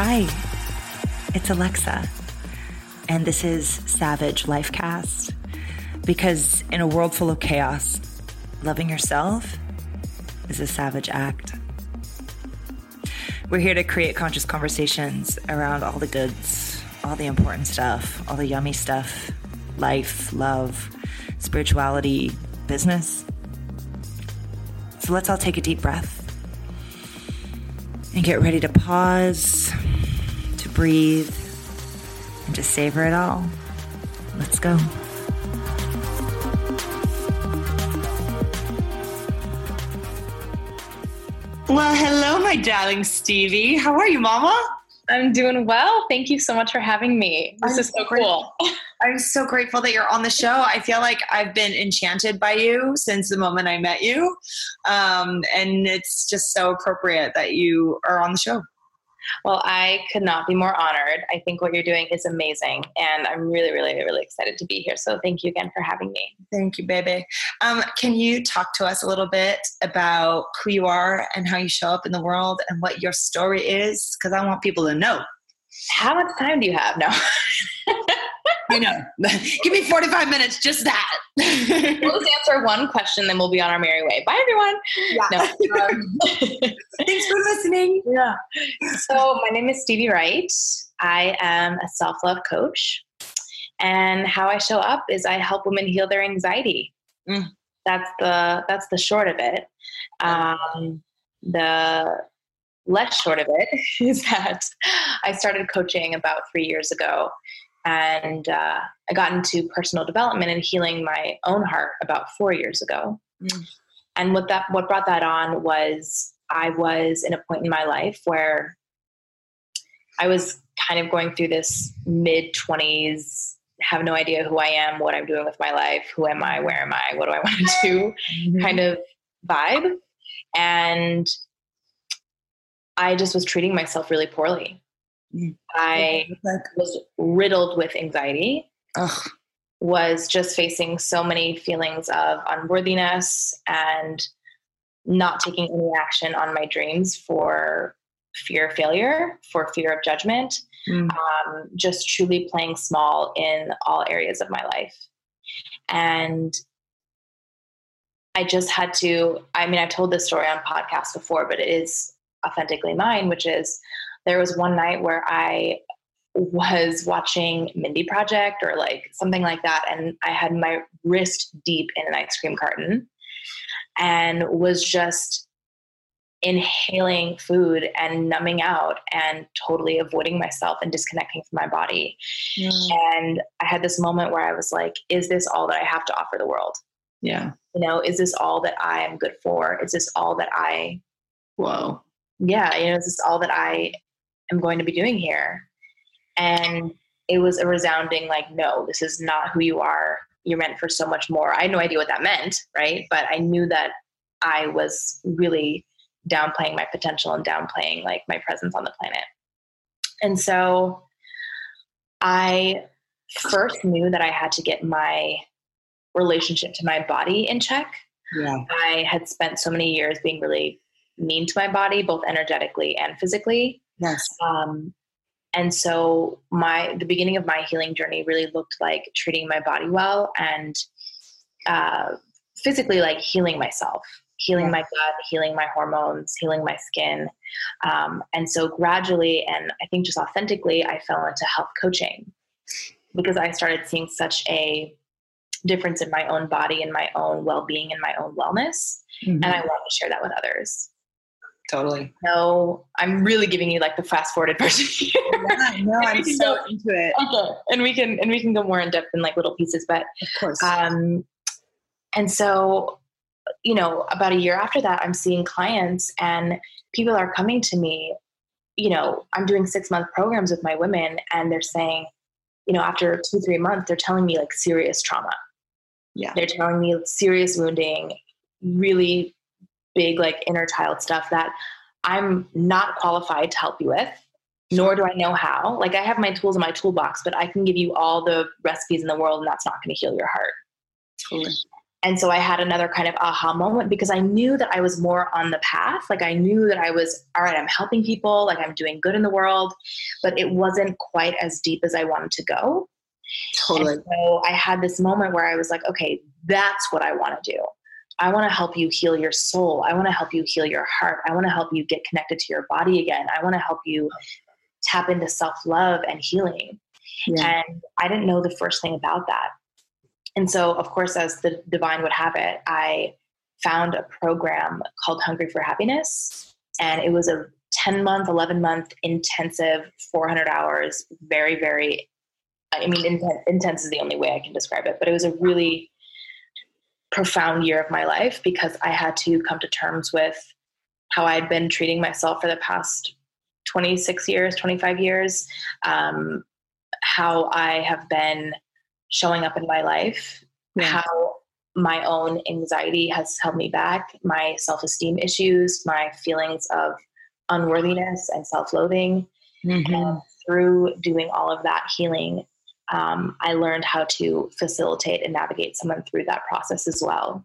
Hi, it's Alexa, and this is Savage Lifecast. Because in a world full of chaos, loving yourself is a savage act. We're here to create conscious conversations around all the goods, all the important stuff, all the yummy stuff life, love, spirituality, business. So let's all take a deep breath and get ready to pause, breathe, and just savor it all. Let's go. Well, hello, my darling Stevie. How are you, Mama? I'm doing well. Thank you so much for having me. This I'm is so grateful. cool. I'm so grateful that you're on the show. I feel like I've been enchanted by you since the moment I met you. Um, and it's just so appropriate that you are on the show. Well, I could not be more honored. I think what you're doing is amazing, and I'm really, really, really excited to be here. So thank you again for having me. Thank you, baby. Um, can you talk to us a little bit about who you are and how you show up in the world and what your story is? Because I want people to know. How much time do you have? No. I know. Give me 45 minutes, just that. we'll just answer one question, then we'll be on our merry way. Bye, everyone. Yeah. No. Um, Thanks for listening. yeah. So my name is Stevie Wright. I am a self-love coach, and how I show up is I help women heal their anxiety. Mm. That's the that's the short of it. Um, the less short of it is that I started coaching about three years ago, and uh, I got into personal development and healing my own heart about four years ago. Mm. And what that what brought that on was I was in a point in my life where I was kind of going through this mid twenties, have no idea who I am, what I'm doing with my life, who am I, where am I, what do I want to do, kind of vibe. And I just was treating myself really poorly. Mm. I was riddled with anxiety, ugh. was just facing so many feelings of unworthiness and not taking any action on my dreams for fear of failure, for fear of judgment, Mm. um, just truly playing small in all areas of my life. And I just had to, I mean, I've told this story on podcast before, but it is authentically mine, which is there was one night where I was watching Mindy Project or like something like that, and I had my wrist deep in an ice cream carton and was just inhaling food and numbing out and totally avoiding myself and disconnecting from my body. And I had this moment where I was like, is this all that I have to offer the world? Yeah. You know, is this all that I am good for? Is this all that I, Whoa. Yeah, you know, this is all that I am going to be doing here? And it was a resounding, like, no, this is not who you are. You're meant for so much more. I had no idea what that meant, right? But I knew that I was really downplaying my potential and downplaying like my presence on the planet. And so I first knew that I had to get my relationship to my body in check. Yeah. I had spent so many years being really mean to my body, both energetically and physically. Yes. Um, and so my the beginning of my healing journey really looked like treating my body well and uh, physically like healing myself healing Yeah. my gut healing my hormones healing my skin um, and so gradually and i think just authentically i fell into health coaching because i started seeing such a difference in my own body and my own well-being and my own wellness Mhm. and i wanted to share that with others totally. No, i'm really giving you like the fast forwarded version Yeah, no, I'm so into it. okay and we can and we can go more in depth in like little pieces but Of course. um and so you know about a year after that i'm seeing clients and people are coming to me you know i'm doing six month programs with my women and they're saying you know after two three months they're telling me like serious trauma Yeah. they're telling me serious wounding really big like inner child stuff that i'm not qualified to help you with nor do i know how like i have my tools in my toolbox but i can give you all the recipes in the world and that's not going to heal your heart totally. and so I had another kind of aha moment because I knew that I was more on the path. Like I knew that I was, all right, I'm helping people, like I'm doing good in the world, but it wasn't quite as deep as I wanted to go. Totally. And so I had this moment where I was like, okay, that's what I want to do. I want to help you heal your soul. I want to help you heal your heart. I want to help you get connected to your body again. I want to help you tap into self love and healing. Yeah. And I didn't know the first thing about that. And so, of course, as the divine would have it, I found a program called Hungry for Happiness. And it was a 10 month, 11 month intensive, 400 hours, very, very, I mean, intense, intense is the only way I can describe it, but it was a really profound year of my life because I had to come to terms with how I'd been treating myself for the past 26 years, 25 years, um, how I have been showing up in my life, yeah. how my own anxiety has held me back, my self esteem issues, my feelings of unworthiness and self loathing. Mm-hmm. And through doing all of that healing, um, I learned how to facilitate and navigate someone through that process as well.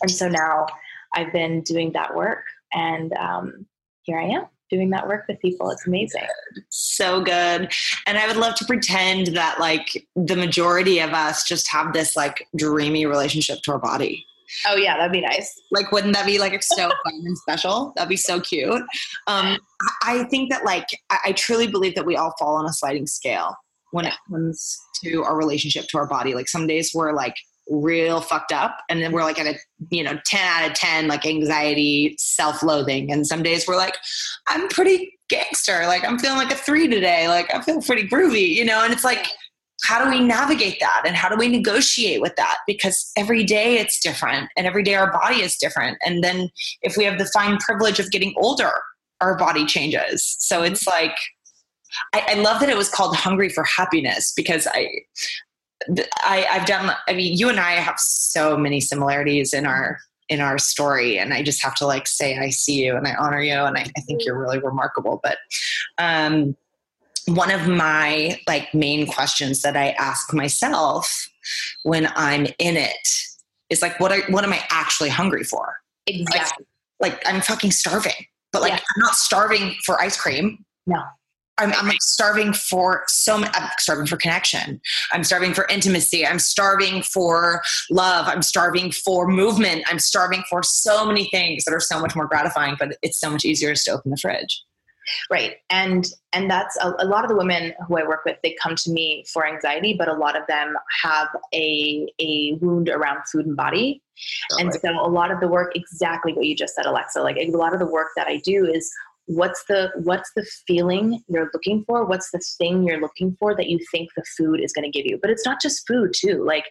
And so now I've been doing that work, and um, here I am doing that work with people. It's amazing. So good. And I would love to pretend that like the majority of us just have this like dreamy relationship to our body. Oh yeah, that'd be nice. Like, wouldn't that be like so fun and special? That'd be so cute. Um, I think that like I truly believe that we all fall on a sliding scale when it comes to our relationship to our body. Like some days we're like real fucked up and then we're like at a you know 10 out of 10 like anxiety self-loathing. And some days we're like i'm pretty gangster. Like i'm feeling like a three today. Like i feel pretty groovy you know? And it's like how do we navigate that? And how do we negotiate with that? Because every day it's different and every day our body is different. And then if we have the fine privilege of getting older our body changes. So it's mm-hmm. like I, I, love that it was called hungry for happiness because I I, I've done. I mean, you and I have so many similarities in our in our story, and I just have to like say I see you and I honor you, and I, I think you're really remarkable. But um, one of my like main questions that I ask myself when I'm in it is like, what are, what am I actually hungry for? Exactly. Like, like I'm fucking starving, but like yeah. I'm not starving for ice cream. No. I'm, I'm like starving for so much. I'm starving for connection. I'm starving for intimacy. I'm starving for love. I'm starving for movement. I'm starving for so many things that are so much more gratifying, but it's so much easier to open the fridge. Right. And and that's a, a, lot of the women who I work with, they come to me for anxiety, but a lot of them have a a wound around food and body. Oh, and right. so a lot of the work, exactly what you just said, Alexa, like a lot of the work that I do is what's the what's the feeling you're looking for? What's the thing you're looking for that you think the food is going to give you? But it's not just food too like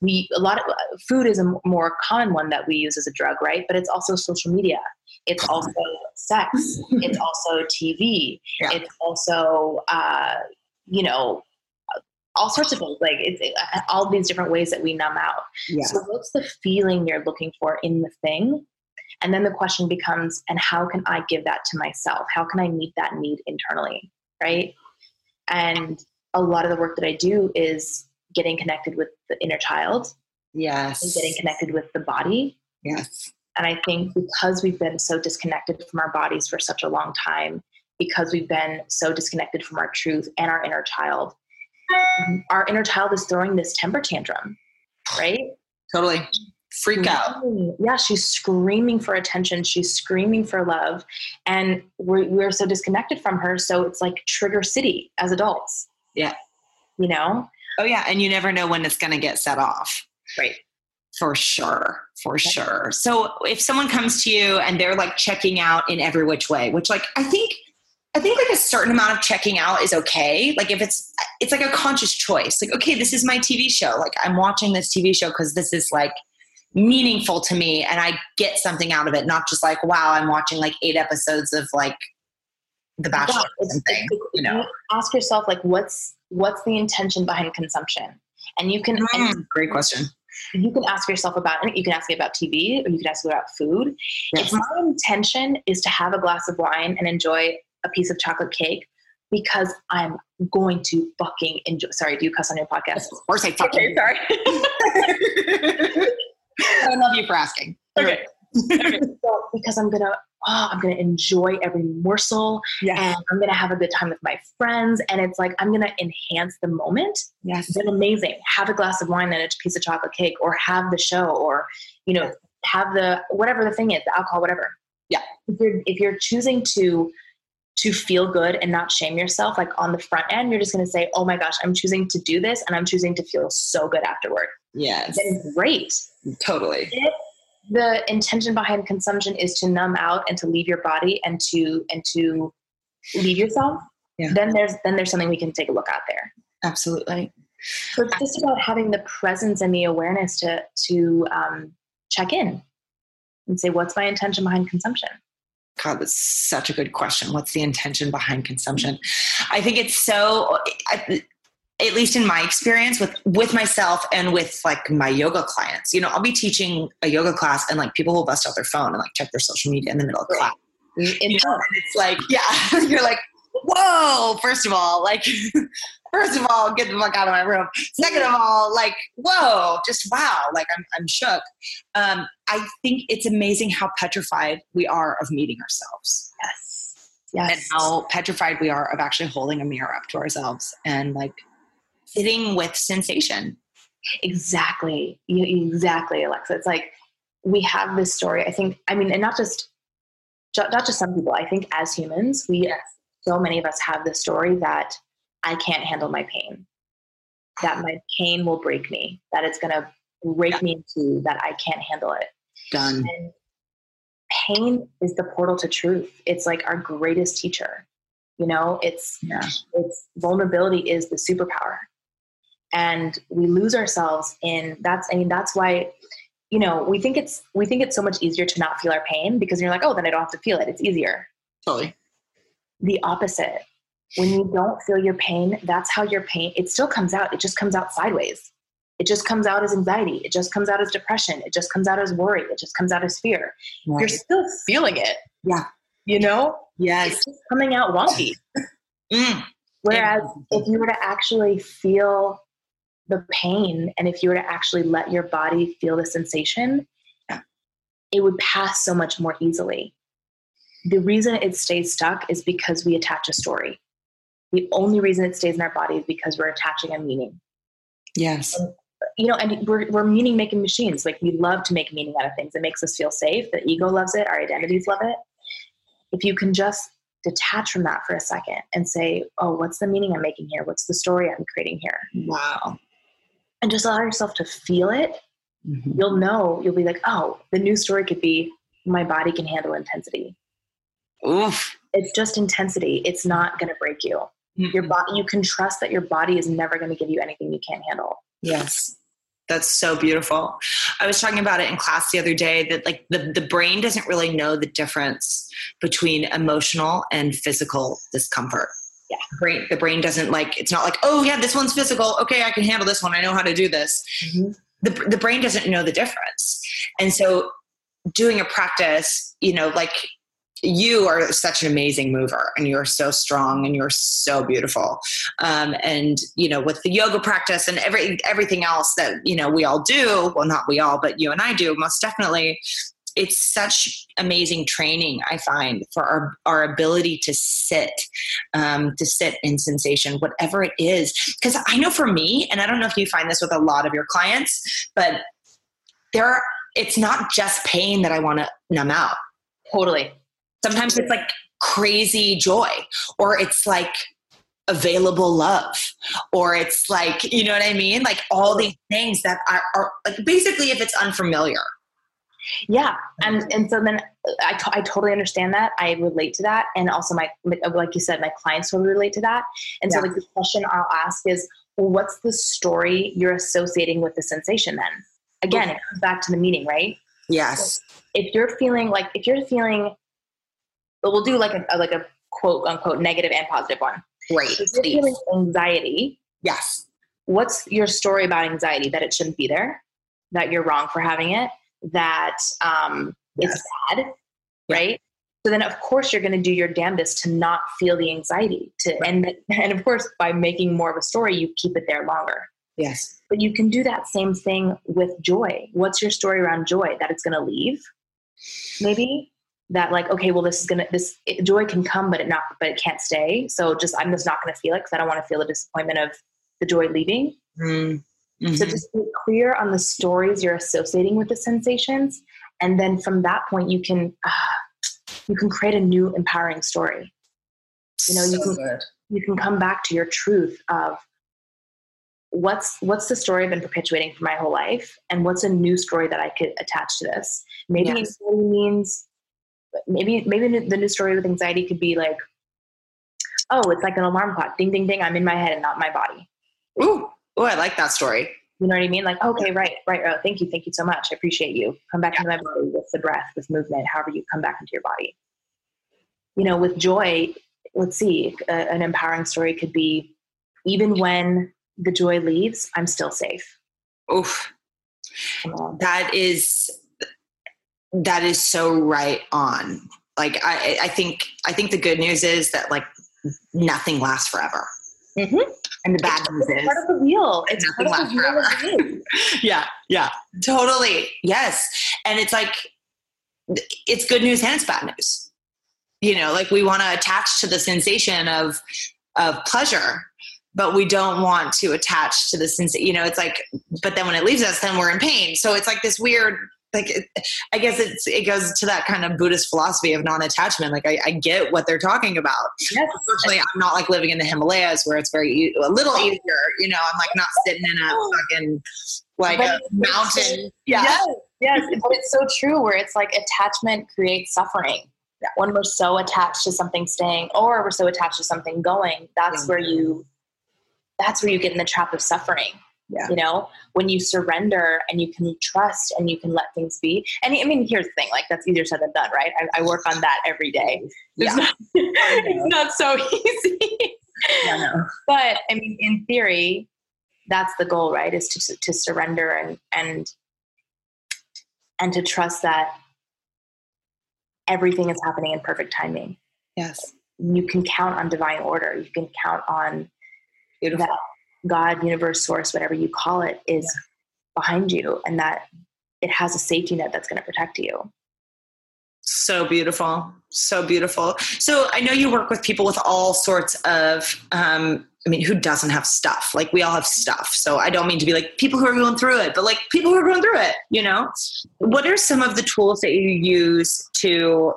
we a lot of food is a more common one that we use as a drug right? But it's also social media. It's also sex. It's also tv yeah. it's also uh, you know all sorts of things. Like it's all these different ways that we numb out. Yeah. so what's the feeling you're looking for in the thing and then the question becomes, and how can I give that to myself? How can I meet that need internally? Right. And a lot of the work that I do is getting connected with the inner child. Yes. And getting connected with the body. Yes. And I think because we've been so disconnected from our bodies for such a long time, because we've been so disconnected from our truth and our inner child, our inner child is throwing this temper tantrum, right? Totally freak out. Yeah, she's screaming for attention. She's screaming for love. And we're, we're so disconnected from her. So it's like trigger city as adults. Yeah. You know? Oh, yeah. And you never know when it's going to get set off. Right. For sure. For sure. So if someone comes to you and they're like checking out in every which way, which like I think I think like a certain amount of checking out is okay. Like if it's it's like a conscious choice. Like okay, this is my TV show. Like I'm watching this TV show cuz this is like meaningful to me and I get something out of it, not just like, wow, I'm watching like eight episodes of like The Bachelor yeah, something, you know. Ask yourself like what's what's the intention behind consumption? And you can mm, great question. You can ask yourself about it. you can ask me about TV or you can ask me about food. Yes. If my intention is to have a glass of wine and enjoy a piece of chocolate cake, because I'm going to fucking enjoy. Sorry, do you cuss on your podcast? Of course I fucking. Okay, sorry. I love you for asking. Okay. okay. So, because I'm gonna oh, I'm gonna enjoy every morsel Yes. and I'm gonna have a good time with my friends. And it's like I'm gonna enhance the moment. Yes. Then amazing. Have a glass of wine and a piece of chocolate cake, or have the show, or you know, have the whatever the thing is, the alcohol, whatever. Yeah. If you're if you're choosing to to feel good and not shame yourself, like on the front end, you're just gonna say, Oh my gosh, I'm choosing to do this and I'm choosing to feel so good afterward. Yes. Then great. Totally. If the intention behind consumption is to numb out and to leave your body and to and to leave yourself, Yeah. then there's then there's something we can take a look at there. Absolutely. So it's just about having the presence and the awareness to to um, check in and say, what's my intention behind consumption? God, that's such a good question. What's the intention behind consumption? I think it's so, I- at least in my experience with with myself and with like my yoga clients. You know, I'll be teaching a yoga class and like people will bust out their phone and like check their social media in the middle of Right. class. It's You know, it's like, yeah, you're like, whoa. First of all, like, first of all, get the fuck out of my room. Second of all, like, whoa, just wow, like I'm I'm shook. Um, I think it's amazing how petrified we are of meeting ourselves yes, and how petrified we are of actually holding a mirror up to ourselves and like sitting with sensation. exactly, You- exactly, Alexa. It's like we have this story. I think. I mean, and not just not just some people. I think as humans, we so many of us have this story that I can't handle my pain. That my pain will break me. That it's going to break Yeah. me into that I can't handle it. Done. And pain is the portal to truth. It's like our greatest teacher. You know, it's Yeah. it's vulnerability is the superpower. And we lose ourselves in that's I mean that's why you know, we think it's we think it's so much easier to not feel our pain because you're like, "Oh, then I don't have to feel it. It's easier." Totally. The opposite. When you don't feel your pain, that's how your pain it still comes out. It just comes out sideways. It just comes out as anxiety. It just comes out as depression. It just comes out as worry. It just comes out as fear you're still feeling it. Yeah. You know? Yes. It's just coming out wonky. Mm. Whereas if you were to actually feel the pain and if you were to actually let your body feel the sensation, it would pass so much more easily. The reason it stays stuck is because we attach a story. The only reason it stays in our body is because we're attaching a meaning. Yes. you know, and we're, we're meaning making machines. Like we love to make meaning out of things. It makes us feel safe. The ego loves it. Our identities love it. If you can just detach from that for a second and say, oh, what's the meaning I'm making here? What's the story I'm creating here? Wow. And just allow yourself to feel it. Mhm. You'll know, you'll be like, oh, the new story could be my body can handle intensity. Oof. It's just intensity. It's not going to break you. Your Mhm. body, you can trust that your body is never going to give you anything you can't handle. Yes. That's so beautiful. I was talking about it in class the other day that like the, the brain doesn't really know the difference between emotional and physical discomfort. Yeah. The brain, the brain doesn't like, it's not like, oh yeah, this one's physical. Okay, I can handle this one. I know how to do this. The, the brain doesn't know the difference. And so doing a practice, you know, like you are such an amazing mover and you're so strong and you're so beautiful um, and you know with the yoga practice and every everything else that you know we all do well not we all but you and i do most definitely it's such amazing training i find for our, our ability to sit um, to sit in sensation whatever it is. Because i know for me and i don't know if you find this with a lot of your clients but there are, it's not just pain that i want to numb out. Totally. sometimes it's like crazy joy or it's like available love or it's like you know what i mean? Like all these things that are, are like basically if it's unfamiliar Yeah, and and so then I, t- I totally understand that. I relate to that, and also my like uh, you said, my clients will relate to that. And so like the question I'll ask is, well, what's the story you're associating with the sensation? Then again, it comes back to the meaning, right? yes If you're feeling like if you're feeling, well, we'll do like a, a like a quote unquote negative and positive one. Right. If you're please. feeling anxiety, yes what's your story about anxiety? That it shouldn't be there, that you're wrong for having it, that um, it's bad, right? So then, of course, you're going to do your damnedest to not feel the anxiety. To and and of course, by making more of a story, you keep it there longer. yes But you can do that same thing with joy. What's your story around joy? That it's going to leave, maybe. That like, okay, well, this is gonna this it, joy can come, but it not, but it can't stay. So just I'm just not going to feel it because I don't want to feel the disappointment of the joy leaving. Mm-hmm. So just be clear on the stories you're associating with the sensations, and then from that point, you can uh, you can create a new empowering story. You know, you can good. you can come back to your truth of what's what's the story I've been perpetuating for my whole life, and what's a new story that I could attach to this. Maybe Yes. anxiety means maybe maybe the new story with anxiety could be like, oh, it's like an alarm clock, ding ding ding. I'm in my head and not my body. Ooh, ooh, I like that story. You know what I mean? Like, okay, right, right. Oh, thank you, thank you so much. I appreciate you. Come back into my body with the breath, with movement, however you come back into your body. You know, with joy, let's see, a, an empowering story could be even when the joy leaves, I'm still safe. Oof. That is that is so right on like i i think i think the good news is that like nothing lasts forever Mhm. And the bad news is part of the wheel. It's Nothing part of the lasts wheel of the game. yeah yeah. Totally. Yes. And it's like it's good news and it's bad news. You know like we want to attach to the sensation of of pleasure but we don't want to attach to the sense you know it's like but then when it leaves us then we're in pain. So it's like this weird like it, i guess it's it goes to that kind of buddhist philosophy of non-attachment like i, I get what they're talking about Yes. unfortunately i'm not like living in the himalayas where it's very a little oh. easier you know i'm like not sitting in a oh. fucking like But a mountain yeah Yes, yes, but it's so true. Where it's like attachment creates suffering. yeah. When we're so attached to something staying, or we're so attached to something going, that's Yeah. where you. That's where you get in the trap of suffering. Yeah. You know, when you surrender and you can trust and you can let things be. And I mean, here's the thing: like that's easier said than done, right? I, I work on that every day. It's Yeah. not, it's not so easy. yeah no. but I mean, in theory, that's the goal, right? Is to to surrender and and and to trust that everything is happening in perfect timing. yes You can count on divine order. You can count on beautiful that God, universe, source, whatever you call it, is behind you, and that it has a safety net that's going to protect you. So beautiful. So beautiful. So I know you work with people with all sorts of, um, I mean, who doesn't have stuff? Like we all have stuff. So I don't mean to be like people who are going through it, but like people who are going through it, you know? What are some of the tools that you use to,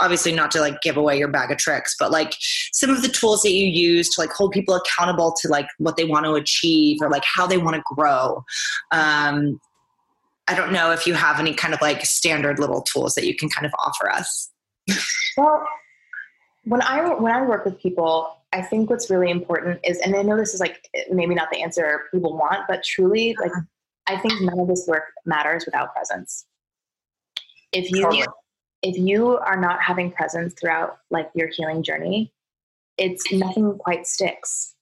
obviously not to like give away your bag of tricks, but like some of the tools that you use to like hold people accountable to like what they want to achieve or like how they want to grow? Um, I don't know if you have any kind of like standard little tools that you can kind of offer us. Well, when I when I work with people, I think what's really important is, and I know this is like maybe not the answer people want, but truly, like I think none of this work matters without presence. If you Totally. If you are not having presence throughout like your healing journey, it's nothing quite sticks.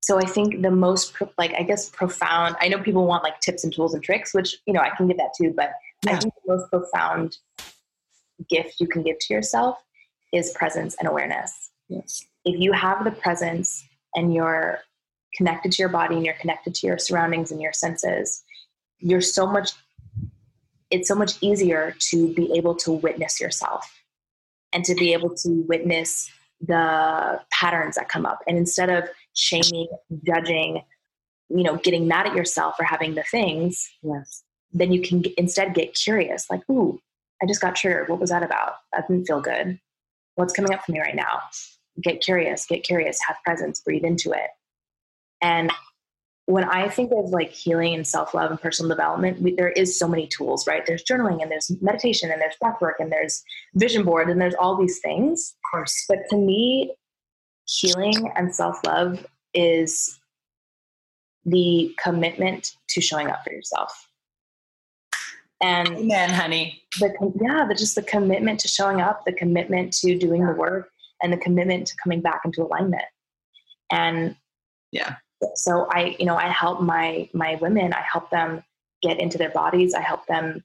So I think the most pro- like I guess profound. I know people want like tips and tools and tricks, which you know I can give that too, but I think the most profound gift you can give to yourself is presence and awareness. Yes. If you have the presence and you're connected to your body and you're connected to your surroundings and your senses, you're so much it's so much easier to be able to witness yourself and to be able to witness the patterns that come up. And instead of shaming, judging, you know, getting mad at yourself for having the things, Yes. then you can instead get curious like ooh i just got triggered. What was that about? That didn't feel good. What's coming up for me right now? Get curious get curious have presence breathe into it. And when i think of like healing and self-love and personal development we, there is so many tools right there's journaling and there's meditation and there's breath work and there's vision board and there's all these things Of course. but to me healing and self-love is the commitment to showing up for yourself and Amen, honey. the yeah the just the commitment to showing up the commitment to doing the work and the commitment to coming back into alignment and Yeah. So i you know i help my my women i help them get into their bodies i help them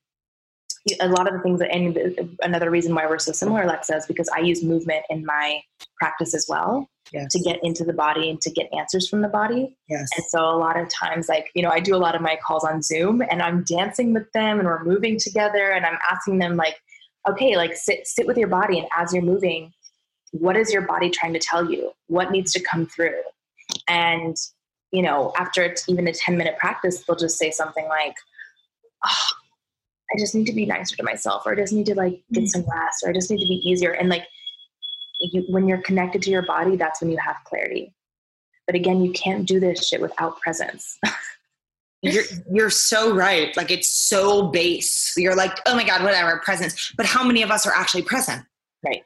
a lot of the things that, and another reason why we're so similar, Alexa, is because I use movement in my practice as well Yes. to get into the body and to get answers from the body. Yes. And so a lot of times, like, you know, I do a lot of my calls on Zoom and I'm dancing with them and we're moving together and I'm asking them like, okay, like sit sit with your body and as you're moving, what is your body trying to tell you? What needs to come through? And, you know, after it's even a 10 minute practice, they'll just say something like, oh, I just need to be nicer to myself, or I just need to like get mm. some rest, or I just need to be easier. And like you, when you're connected to your body, that's when you have clarity. But again, you can't do this shit without presence. You're you're so right. Like it's so base. You're like, oh my God, whatever, presence. But how many of us are actually present? Right.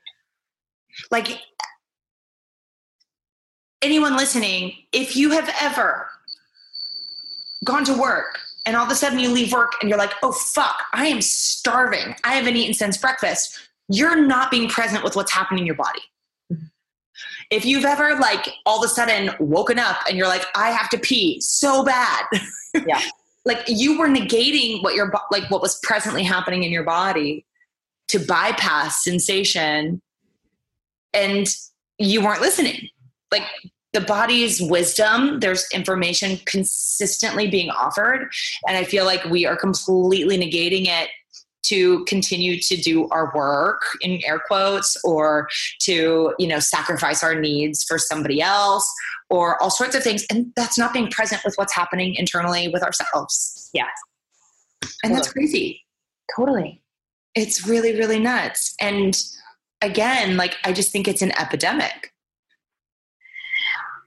Like anyone listening, if you have ever gone to work and all of a sudden you leave work and you're like, oh fuck, I am starving. I haven't eaten since breakfast. You're not being present with what's happening in your body. Mm-hmm. If you've ever like all of a sudden woken up and you're like, I have to pee so bad. Yeah. like you were negating what your like what was presently happening in your body to bypass sensation and you weren't listening. Like the body's wisdom, there's information consistently being offered. And I feel like we are completely negating it to continue to do our work in air quotes or to you know sacrifice our needs for somebody else or all sorts of things and that's not being present with what's happening internally with ourselves Yeah. and that's crazy Totally. it's really really nuts and again like i just think it's an epidemic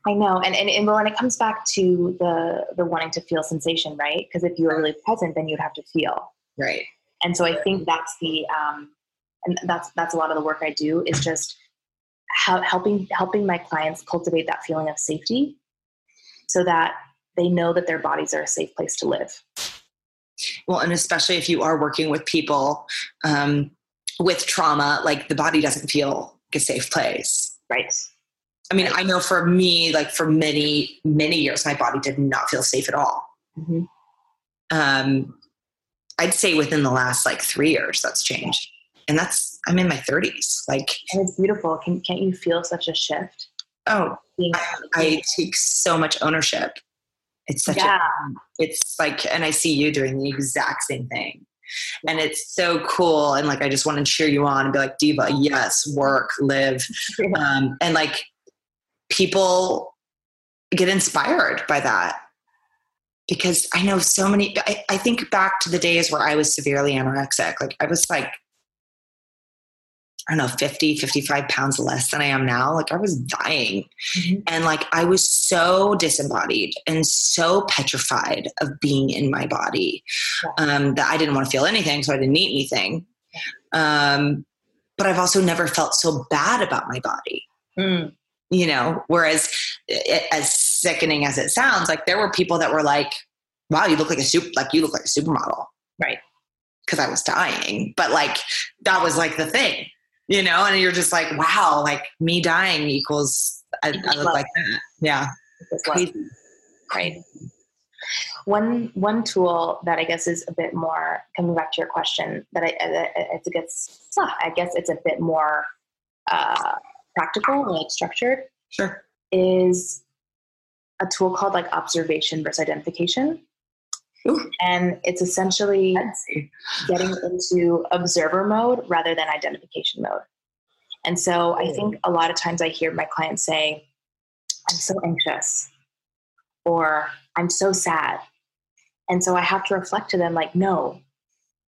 I know. And, and, and when it comes back to the, the wanting to feel sensation, right? Because if you were really present, then you'd have to feel. right And so I think that's the, um, and that's, that's a lot of the work I do is just how, helping, helping my clients cultivate that feeling of safety so that they know that their bodies are a safe place to live. well and especially if you are working with people um, with trauma like the body doesn't feel like a safe place Right. I mean i know for me like for many many years my body did not feel safe at all Mm-hmm. um, i'd say within the last like three years that's changed and that's i'm in my 30s like And it's beautiful. Can, can't you feel such a shift? oh Being, i take so much ownership it's such yeah. a it's like and i see you doing the exact same thing and it's so cool and like i just want to cheer you on and be like diva yes work live um, and like people get inspired by that because i know so many I, I think back to the days where i was severely anorexic like i was like I don't know, 50, 55 pounds less than I am now. Like I was dying. Mhm. And like I was so disembodied and so petrified of being in my body um, that I didn't want to feel anything. So I didn't eat anything. Um, but I've also never felt so bad about my body, Mm. You know, whereas it, as sickening as it sounds, like there were people that were like, wow, you look like a soup, like you look like a supermodel Right. because I was dying. But like that was like the thing, you know, and you're just like, wow, like me dying equals I, I look like that. Yeah. Crazy. Right. One one tool that I guess is a bit more coming back to your question that I, I it's gets I guess it's a bit more uh, practical like structured Sure. is a tool called like observation versus identification. Ooh. And it's essentially getting into observer mode rather than identification mode. And so I think a lot of times I hear my clients say, I'm so anxious or I'm so sad. And so I have to reflect to them like, no,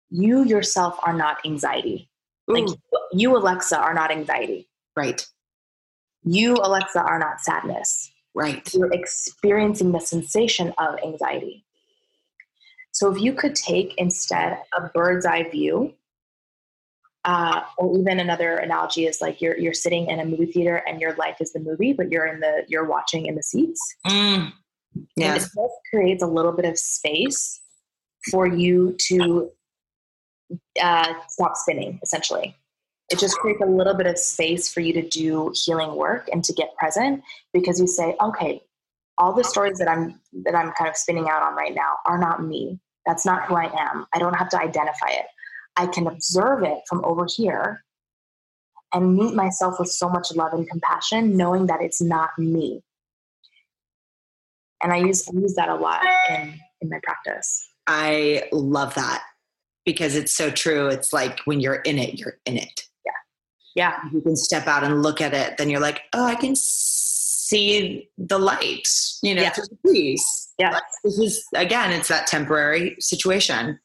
you yourself are not anxiety. Like you, Alexa, are not anxiety. Right. You, Alexa, are not sadness. Right. You're experiencing the sensation of anxiety. So if you could take instead a bird's eye view, uh, or even another analogy is like you're you're sitting in a movie theater and your life is the movie, but you're in the you're watching in the seats. Mm. And Yes. it just creates a little bit of space for you to uh, stop spinning, essentially. It just creates a little bit of space for you to do healing work and to get present because you say, okay, all the stories that I'm that I'm kind of spinning out on right now are not me. That's not who I am. I don't have to identify it. I can observe it from over here and meet myself with so much love and compassion, knowing that it's not me. And I use I use that a lot in in my practice. I love that because it's so true. It's like when you're in it, you're in it. Yeah. You can step out and look at it, then you're like, oh, I can see the light, you know, Yeah. through the trees. Yeah. Like, this is, again, it's that temporary situation.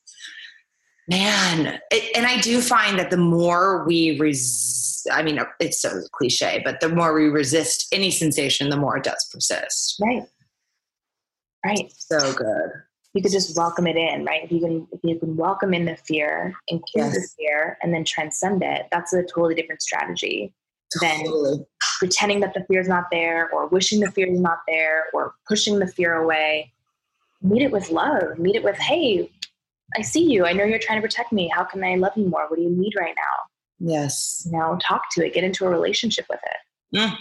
Man, it, and I do find that the more we res- I mean, it's so cliche, but the more we resist any sensation, the more it does persist. Right. Right. So good. You could just welcome it in, right? If you can if you can welcome in the fear, include the Yes. fear, and then transcend it, that's a totally different strategy than pretending that the fear is not there or wishing the fear is not there or pushing the fear away meet it with love meet it with hey i see you i know you're trying to protect me how can i love you more what do you need right now Yes. you know talk to it get into a relationship with it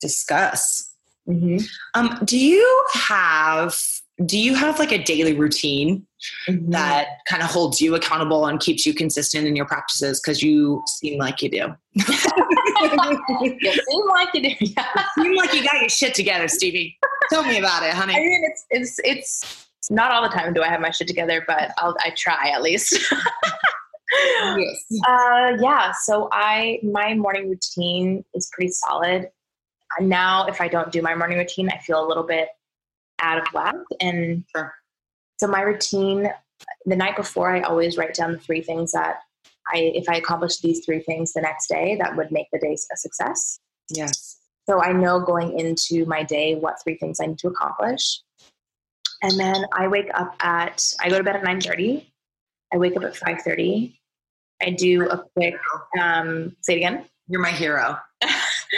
Discuss. mm-hmm. Um, do you have do you have like a daily routine that kind of holds you accountable and keeps you consistent in your practices? Because you seem like you do. you seem like you do yeah. seem like you got your shit together, Stevie. Tell me about it, honey i honey. mean it's it's it's not all the time do i have my shit together but i'll i try at least Yes. Uh, yeah. So I my morning routine is pretty solid. Now, if I don't do my morning routine, I feel a little bit out of whack. And Sure. so my routine, the night before, I always write down the three things that I, if I accomplish these three things the next day, that would make the day a success. Yes. So I know going into my day what three things I need to accomplish. And then I wake up at I go to bed at 9:30. I wake up at 5:30. I do a quick um, say it again. You're my hero.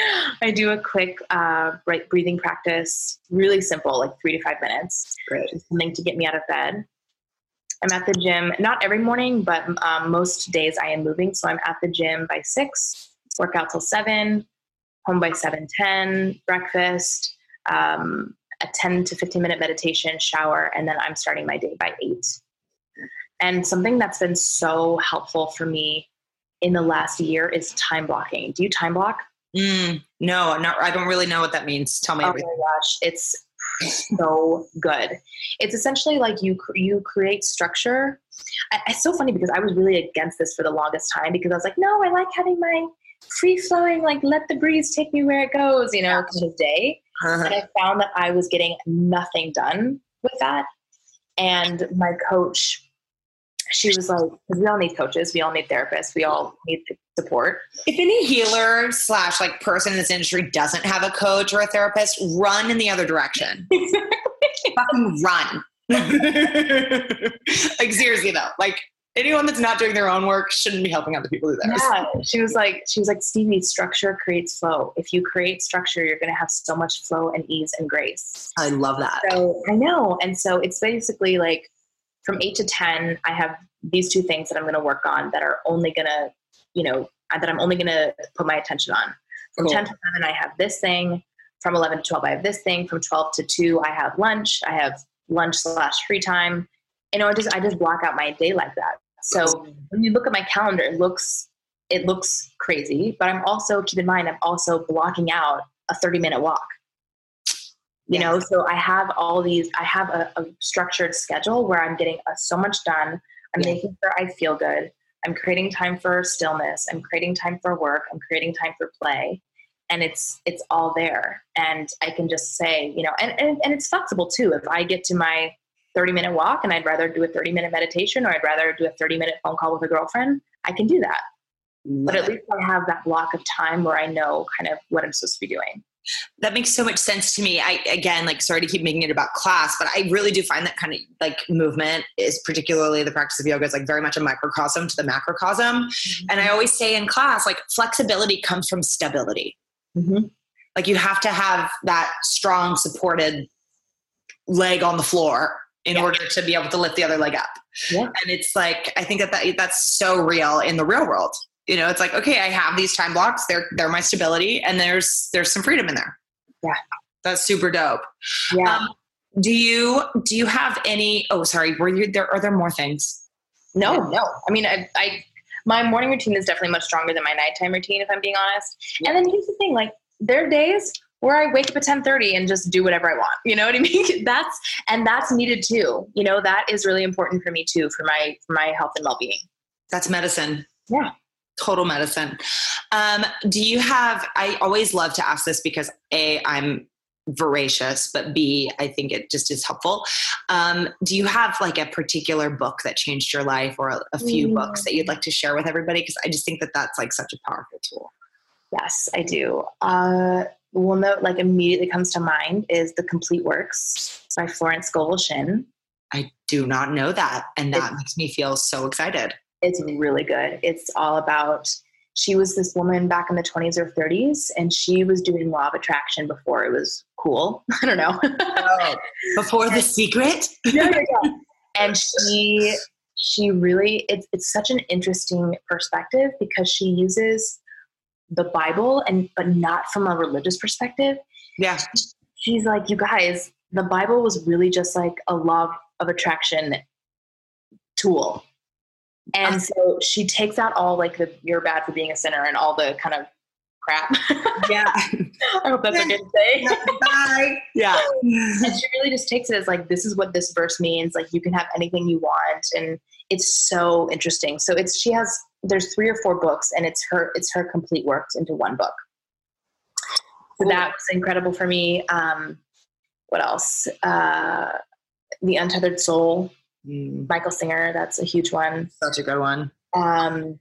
I do a quick uh, right breathing practice, really simple, like three to five minutes, Great. something to get me out of bed. I'm at the gym, not every morning, but um, most days I am moving. So I'm at the gym by six, work out till seven, home by seven ten, breakfast, um, a ten to fifteen minute meditation, shower, and then I'm starting my day by eight. And something that's been so helpful for me in the last year is time blocking. Do you time block? Mm, no, not, I don't really know what that means. Tell me Oh everything. my gosh, it's so good. It's essentially like you you create structure. I, it's so funny because I was really against this for the longest time because I was like, no, I like having my free flowing, like let the breeze take me where it goes, you know, kind of day. And I found that I was getting nothing done with that. And my coach, she was like, we all need coaches, we all need therapists, we all need support. If any healer slash like person in this industry doesn't have a coach or a therapist, run in the other direction. Fucking run. like seriously though, like anyone that's not doing their own work shouldn't be helping other people do theirs. Yeah, she was like, she was like, Stevie, structure creates flow. If you create structure, you're going to have so much flow and ease and grace. I love that. So I know, and so it's basically like from eight to ten, I have these two things that I'm going to work on that are only going to, you know, uh, that I'm only going to put my attention on. From Cool. ten to eleven, I have this thing. From eleven to twelve, I have this thing. From twelve to two, I have lunch. I have lunch slash free time. You know, I just I just block out my day like that. So when you look at my calendar, it looks it looks crazy, but I'm also keep in mind I'm also blocking out a 30 minute walk. You know, so I have all these. I have a, a structured schedule where I'm getting uh, so much done. I'm Yeah. making sure I feel good. I'm creating time for stillness. I'm creating time for work. I'm creating time for play, and it's it's all there. And I can just say, you know, and and, and it's flexible too. If I get to my 30 minute walk and I'd rather do a 30 minute meditation or I'd rather do a 30 minute phone call with a girlfriend, I can do that. But at least I have that block of time where I know kind of what I'm supposed to be doing. That makes so much sense to me. I again, like, sorry to keep making it about class, but I really do find that kind of like movement is particularly the practice of yoga is like very much a microcosm to the macrocosm. And I always say in class, like, flexibility comes from stability. Mhm. Like, you have to have that strong, supported leg on the floor in Yeah. order to be able to lift the other leg up. Yeah. And it's like, I think that, that that's so real in the real world. You know, it's like, okay, I have these time blocks. They're they're my stability, and there's there's some freedom in there. Yeah. that's super dope. Yeah. Um, do you do you have any? Oh, sorry. Were you there? Are there more things? No, no. I mean, I, I, my morning routine is definitely much stronger than my nighttime routine, if I'm being honest. And then here's the thing: like, there are days where I wake up at 10:30 and just do whatever I want. You know what I mean? that's and that's needed too. You know, that is really important for me too for my for my health and well-being. That's medicine. Yeah. Total medicine. Um, do you have I always love to ask this because A, I'm voracious, but B, I think it just is helpful. Um, do you have like a particular book that changed your life or a, a few mm. books that you'd like to share with everybody? Because I just think that that's like such a powerful tool. Yes, I do. Uh, one that like immediately comes to mind is The Complete Works by Florence Scovel I do not know that. And that makes me feel so excited. It's really good. It's all about she was this woman back in the 20s or 30s and she was doing law of attraction before it was cool. I don't know. oh, before the secret? yeah, yeah, yeah. And she she really it's it's such an interesting perspective because she uses the Bible and but not from a religious perspective. Yeah. She's like, you guys, the Bible was really just like a law of attraction tool. And so she takes out all like the you're bad for being a sinner and all the kind of crap. Yeah. I hope that's okay to say. Bye. Yeah. And she really just takes it as like this is what this verse means. Like you can have anything you want. And it's so interesting. So it's she has there's three or four books and it's her it's her complete works into one book so cool. that was incredible for me um, what else uh, the untethered soul. Michael singer that's a huge one such a good one um,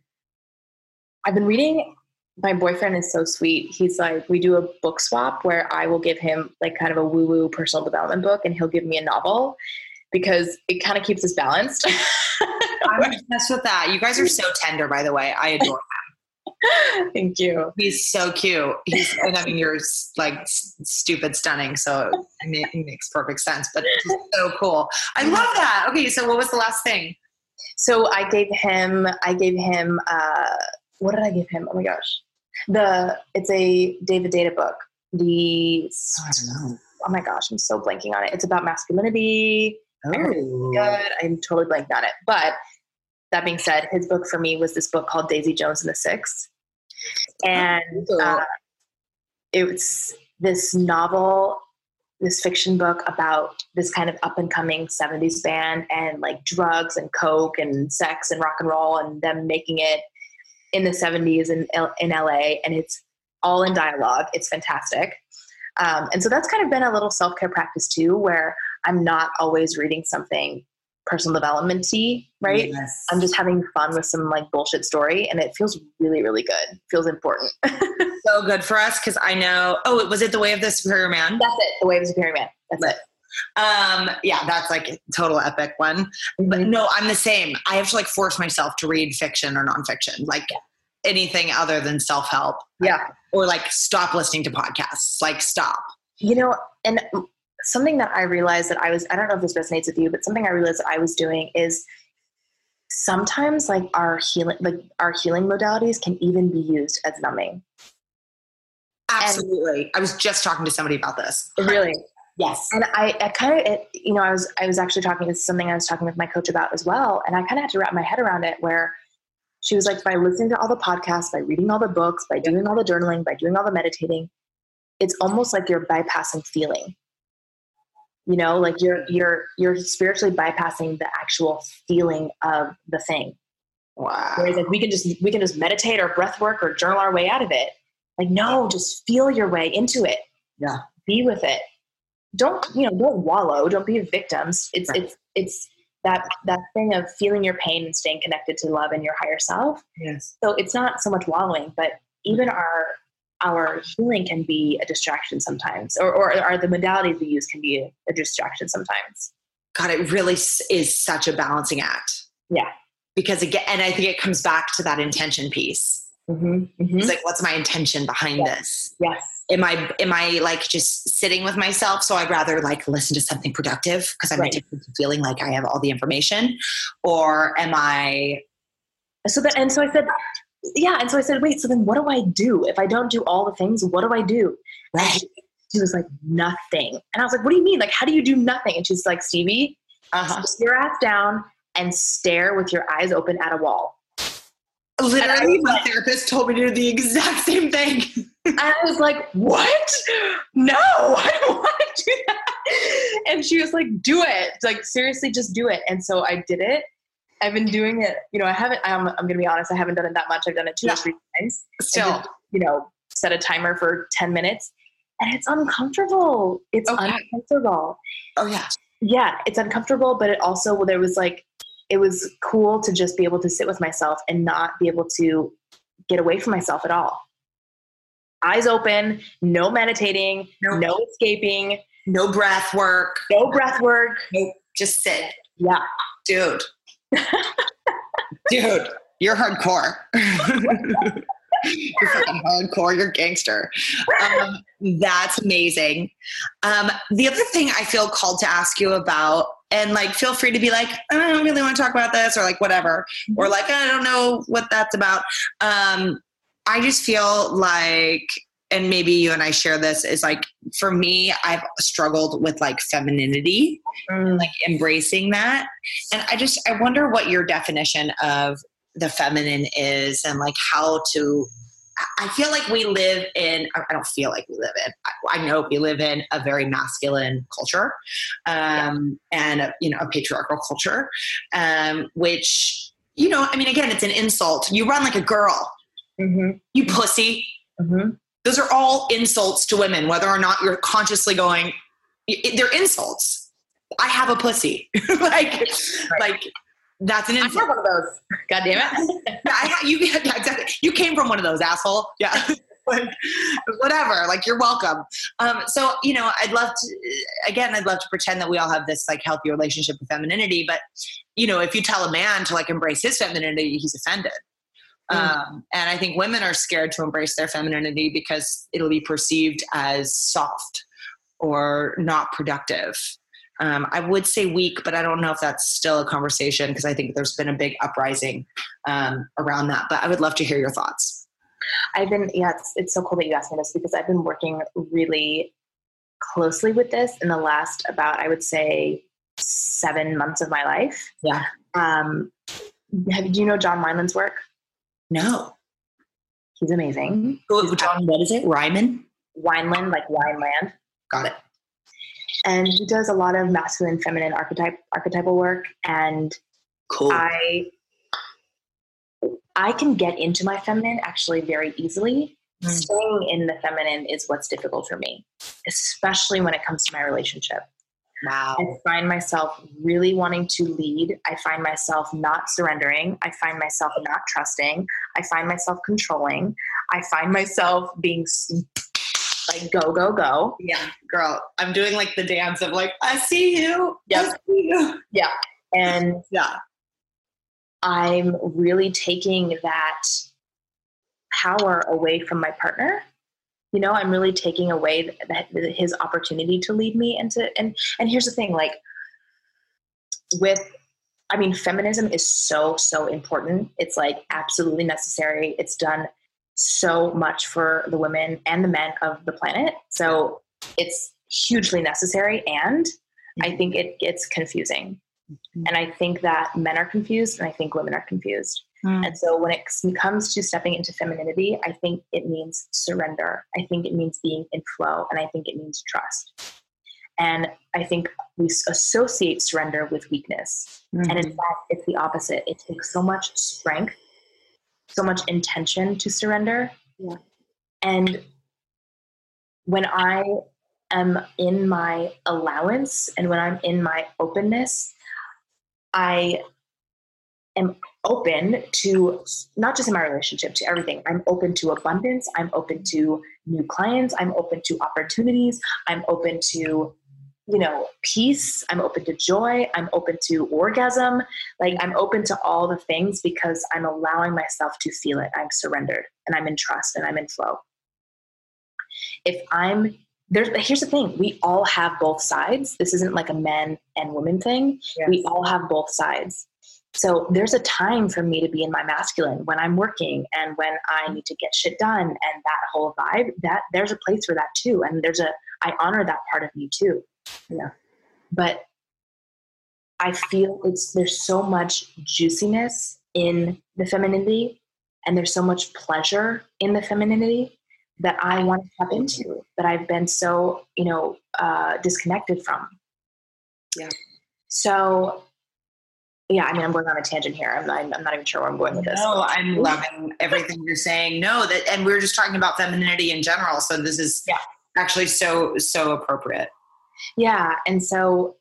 i've been reading my boyfriend is so sweet he's like we do a book swap where i will give him like kind of a woo woo personal development book and he'll give me a novel because it kind of keeps us balanced I'm obsessed with that. You guys are so tender, by the way. I adore. Thank you. He's so cute. He's, and I mean, you're like stupid stunning. So I mean, it makes perfect sense, but it's so cool. I love that. Okay. So what was the last thing? So I gave him, I gave him, uh, what did I give him? Oh my gosh. The, it's a David Deida book. The, oh, oh my gosh, I'm so blanking on it. It's about masculinity. Oh. Good. I'm totally blanked on it. But that being said, his book for me was this book called Daisy Jones and the Six. And uh, it's this novel, this fiction book about this kind of up and coming 70s band and like drugs and coke and sex and rock and roll and them making it in the 70s in, in LA. And it's all in dialogue. It's fantastic. Um, and so that's kind of been a little self care practice too, where I'm not always reading something personal developmenty, right? Yes. I'm just having fun with some like bullshit story, and it feels really, really good. It feels important. so good for us because I know. Oh, was it the Way of the Superior Man? That's it. The Way of the Superior Man. That's right. it. Um, yeah, that's like a total epic one. Mm-hmm. But no, I'm the same. I have to like force myself to read fiction or nonfiction, like anything other than self help. Yeah. Or like stop listening to podcasts. Like stop. You know, and something that I realized that I was, I don't know if this resonates with you, but something I realized that I was doing is sometimes like our healing, like our healing modalities can even be used as numbing. Absolutely. And I was just talking to somebody about this. Really? Yes. And I, I kind of, you know, I was, I was actually talking, it's something I was talking with my coach about as well. And I kind of had to wrap my head around it where she was like, by listening to all the podcasts, by reading all the books, by doing all the journaling, by doing all the meditating, it's almost like you're bypassing feeling you know like you're you're you're spiritually bypassing the actual feeling of the thing. Wow. Whereas like we can just we can just meditate or breath work or journal our way out of it. Like no just feel your way into it. Yeah. Be with it. Don't you know don't wallow. Don't be victims it's right. it's it's that that thing of feeling your pain and staying connected to love and your higher self. Yes. So it's not so much wallowing but even mm-hmm. our our healing can be a distraction sometimes, or, or, or the modalities we use can be a, distraction sometimes. God, it really is such a balancing act. Yeah. Because again, and I think it comes back to that intention piece. Mm-hmm, mm-hmm. It's like, what's my intention behind yes. this? Yes. Am I am I like just sitting with myself? So I'd rather like listen to something productive because I'm right. addicted to feeling like I have all the information, or am I? So that and so I said, yeah. And so I said, wait, so then what do I do? If I don't do all the things, what do I do? Right. She was like, nothing. And I was like, what do you mean? Like, how do you do nothing? And she's like, Stevie, uh-huh. sit your ass down and stare with your eyes open at a wall. Literally, my therapist told me to do the exact same thing. I was like, what? No, I don't want to do that. And she was like, do it. Like, seriously, just do it. And so I did it. I've been doing it, you know, I haven't, I'm, I'm going to be honest, I haven't done it that much. I've done it two yeah. or three times. Still, just, you know, set a timer for 10 minutes and it's uncomfortable. It's okay. uncomfortable. Oh, yeah. Yeah, it's uncomfortable, but it also, well, there was like, it was cool to just be able to sit with myself and not be able to get away from myself at all eyes open, no meditating, nope. no escaping, no breath work, no breath work. Nope. Just sit. Yeah. Dude. Dude, you're hardcore. you're fucking hardcore. You're gangster. Um, that's amazing. Um, the other thing I feel called to ask you about, and like, feel free to be like, I don't really want to talk about this, or like, whatever, or like, I don't know what that's about. Um, I just feel like and maybe you and I share this is like for me I've struggled with like femininity mm. like embracing that and I just I wonder what your definition of the feminine is and like how to I feel like we live in I don't feel like we live in I, know we live in a very masculine culture um, and you know a patriarchal culture um, which you know I mean again it's an insult you run like a girl Mm-hmm. You pussy. Mm-hmm. Those are all insults to women, whether or not you're consciously going. They're insults. I have a pussy. like, right. like that's an insult. I have one of those. God damn it. yeah, I you, exactly. You came from one of those, asshole. Yeah. like, whatever. Like, you're welcome. Um, so, you know, I'd love to, again, I'd love to pretend that we all have this like healthy relationship with femininity. But, you know, if you tell a man to like embrace his femininity, he's offended. Um, and I think women are scared to embrace their femininity because it'll be perceived as soft or not productive. Um, I would say weak, but I don't know if that's still a conversation because I think there's been a big uprising um, around that. But I would love to hear your thoughts. I've been, yeah, it's, it's so cool that you asked me this because I've been working really closely with this in the last about, I would say, seven months of my life. Yeah. Um, have, do you know John Wineland's work? No. He's amazing. Who, John, what is it? Ryman? Wineland, like Wineland. Got it. And he does a lot of masculine, feminine archetype archetypal work. And cool. I I can get into my feminine actually very easily. Mm. Staying in the feminine is what's difficult for me, especially when it comes to my relationship. Wow. I find myself really wanting to lead. I find myself not surrendering. I find myself not trusting. I find myself controlling. I find myself being like go go go. Yeah, girl. I'm doing like the dance of like I see you. Yeah. Yeah. And yeah. I'm really taking that power away from my partner you know i'm really taking away that, his opportunity to lead me and to and and here's the thing like with i mean feminism is so so important. It's like absolutely necessary. It's done so much for the women and the men of the planet. So it's hugely necessary and i think it gets confusing. Mm-hmm. and i think that men are confused and i think women are confused Mm. And so when it comes to stepping into femininity, I think it means surrender. I think it means being in flow. And I think it means trust. And I think we associate surrender with weakness. Mm-hmm. And in fact, it's the opposite. It takes so much strength, so much intention to surrender. Yeah. And when I am in my allowance and when I'm in my openness, I am open to not just in my relationship to everything. I'm open to abundance. I'm open to new clients. I'm open to opportunities. I'm open to you know peace. I'm open to joy. I'm open to orgasm. Like i'm open to all the things because i'm allowing myself to feel it. I'm surrendered and i'm in trust and i'm in flow. If i'm there's here's the thing. We all have both sides. This isn't like a men and women thing. Yes. we all have both sides so there's a time for me to be in my masculine when I'm working and when I need to get shit done and that whole vibe. That there's a place for that too, and there's a I honor that part of me too. Yeah, but I feel it's there's so much juiciness in the femininity and there's so much pleasure in the femininity that I want to tap into that I've been so, you know, uh, disconnected from. Yeah. So, yeah, I mean, I'm going on a tangent here. I'm not, I'm not even sure where I'm going with this. No, I'm loving everything you're saying. No, that, and we are just talking about femininity in general. So this is Yeah. actually so, so appropriate. Yeah, and so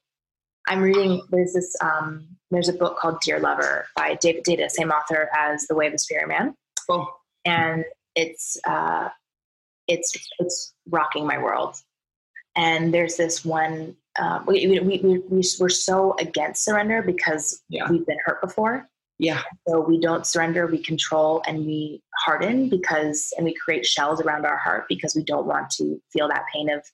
I'm reading. There's this. Um, there's a book called Dear Lover by David Deida, same author as The Way of the Superior Man, Cool. and it's uh, it's it's rocking my world. And there's this one. Um, we, we, we, we, we're so against surrender because Yeah. we've been hurt before. Yeah. So we don't surrender, we control and we harden because, and we create shells around our heart because we don't want to feel that pain of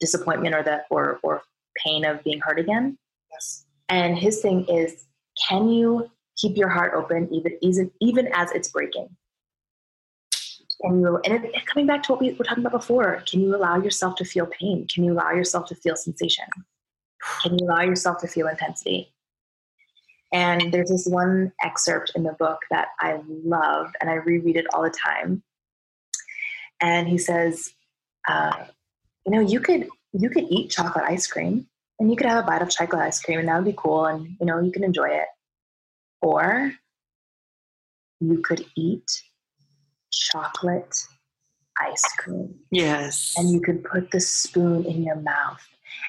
disappointment or the, or, or pain of being hurt again. Yes. And his thing is, can you keep your heart open even, even, even as it's breaking? Can you, and it, coming back to what we were talking about before, can you allow yourself to feel pain? Can you allow yourself to feel sensation? Can you allow yourself to feel intensity? And there's this one excerpt in the book that I love, and I reread it all the time. And he says, uh, "You know, you could you could eat chocolate ice cream, and you could have a bite of chocolate ice cream, and that would be cool, and you know, you can enjoy it. Or you could eat chocolate ice cream, Yes. and you could put the spoon in your mouth,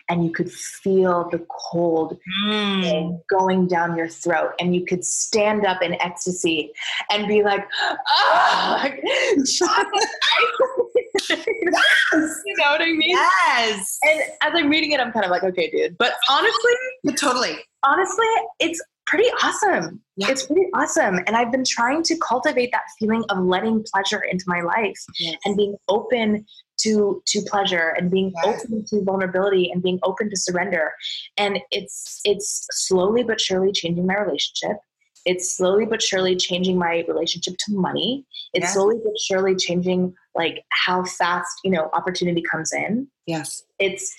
and you could feel the cold Mm. going down your throat and you could stand up in ecstasy and be like ah chocolate ice cream." you know what i mean Yes. and as i'm reading it i'm kind of like okay dude but honestly totally. honestly it's pretty awesome Yeah. it's pretty awesome and i've been trying to cultivate that feeling of letting pleasure into my life and being open to to pleasure and being Yes. open to vulnerability and being open to surrender and it's it's slowly but surely changing my relationship it's slowly but surely changing my relationship to money it's Yes. slowly but surely changing like how fast you know opportunity comes in yes. it's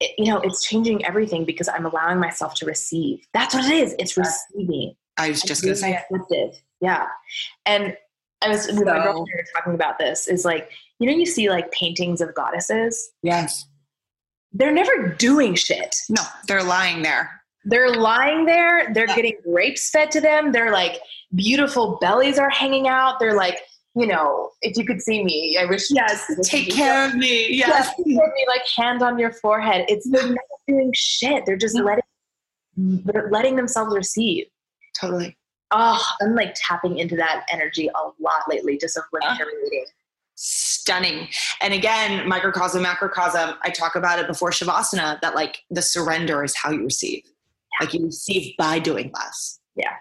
it, you know it's changing everything because i'm allowing myself to receive that's what it is it's receiving I was just going to say receptive. Yeah. And I was with my girlfriend we were talking about this is like, you know, you see like paintings of goddesses, Yes. they're never doing shit. No, they're lying there. They're lying there, they're Yeah. getting grapes fed to them, they're like beautiful bellies are hanging out. They're like, you know, if you could see me, I wish Yes. Take care of me. Yes, Yes. take care of me like hand on your forehead. It's they're not doing shit. They're just No. letting they're letting themselves receive. Totally. Oh, I'm like tapping into that energy a lot lately, just of like Yeah. relating. Stunning. And again, microcosm, macrocosm, I talk about it before Shavasana that like the surrender is how you receive. Like you receive by doing less. Yeah.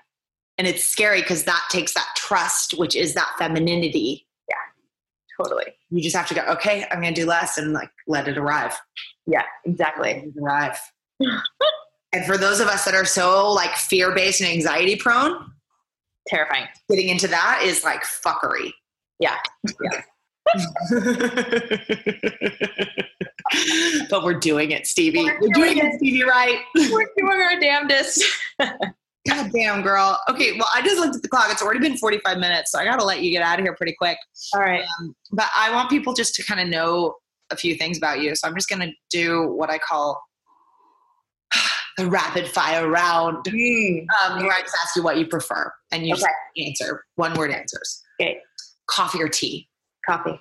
And it's scary because that takes that trust, which is that femininity. Yeah, totally. You just have to go, okay, I'm going to do less and like let it arrive. Yeah, exactly. Let it arrive. and for those of us that are so like fear based and anxiety prone, Terrifying. getting into that is like fuckery. Yeah. but we're doing it, Stevie. We're We're, doing, doing it, Stevie, right? We're doing our damnedest. God damn, girl. Okay, well, I just looked at the clock. It's already been 45 minutes, so I got to let you get out of here pretty quick. All right. Um, but I want people just to kind of know a few things about you. So I'm just going to do what I call the rapid fire round, um, where I just ask you what you prefer, and you just answer one word answers. Okay. Coffee or tea? Coffee.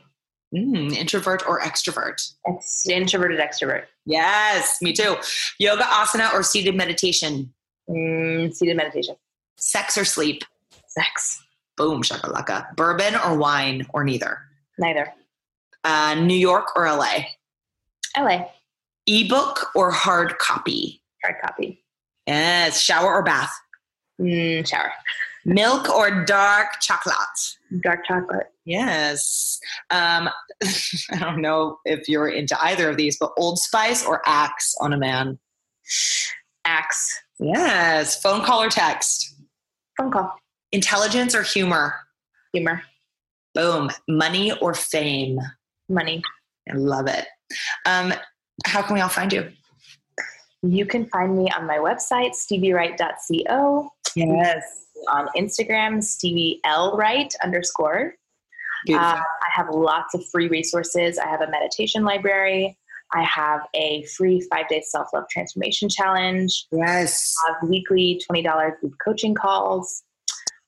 Mm, introvert or extrovert? Ex- introverted extrovert. Yes, me too. Yoga, asana, or seated meditation? Mm, seated meditation. Sex or sleep? Sex. Boom, shakalaka. Bourbon or wine, or neither? Neither. Uh, New York or LA? LA. Ebook or hard copy? Hard copy. Yes, shower or bath? Mm, shower. Milk or dark chocolate? Dark chocolate. Yes. Um, I don't know if you're into either of these, but Old Spice or Axe on a man? Yes. Phone call or text? Phone call. Intelligence or humor? Humor. Boom. Money or fame? Money. I love it. Um, how can we all find you? You can find me on my website, steviewright.co. Yes. On Instagram, Stevie L Wright underscore. Uh, I have lots of free resources. I have a meditation library. I have a free five day self love transformation challenge. Yes. I have weekly $20 group coaching calls.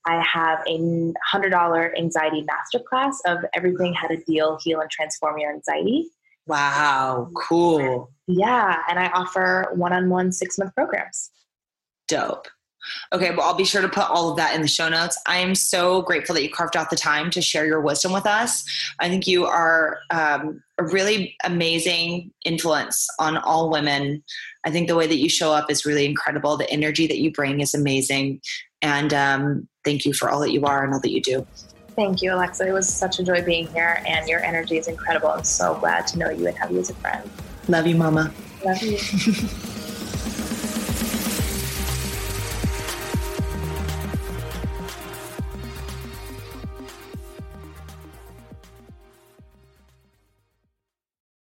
I have a $100 anxiety masterclass of everything how to deal, heal, and transform your anxiety. Wow, cool. Yeah, and I offer one on one six month programs. Dope. Okay, well, I'll be sure to put all of that in the show notes. I am so grateful that you carved out the time to share your wisdom with us. I think you are um, a really amazing influence on all women. I think the way that you show up is really incredible. The energy that you bring is amazing. And um, thank you for all that you are and all that you do. Thank you, Alexa. It was such a joy being here, and your energy is incredible. I'm so glad to know you and have you as a friend. Love you, Mama. Love you.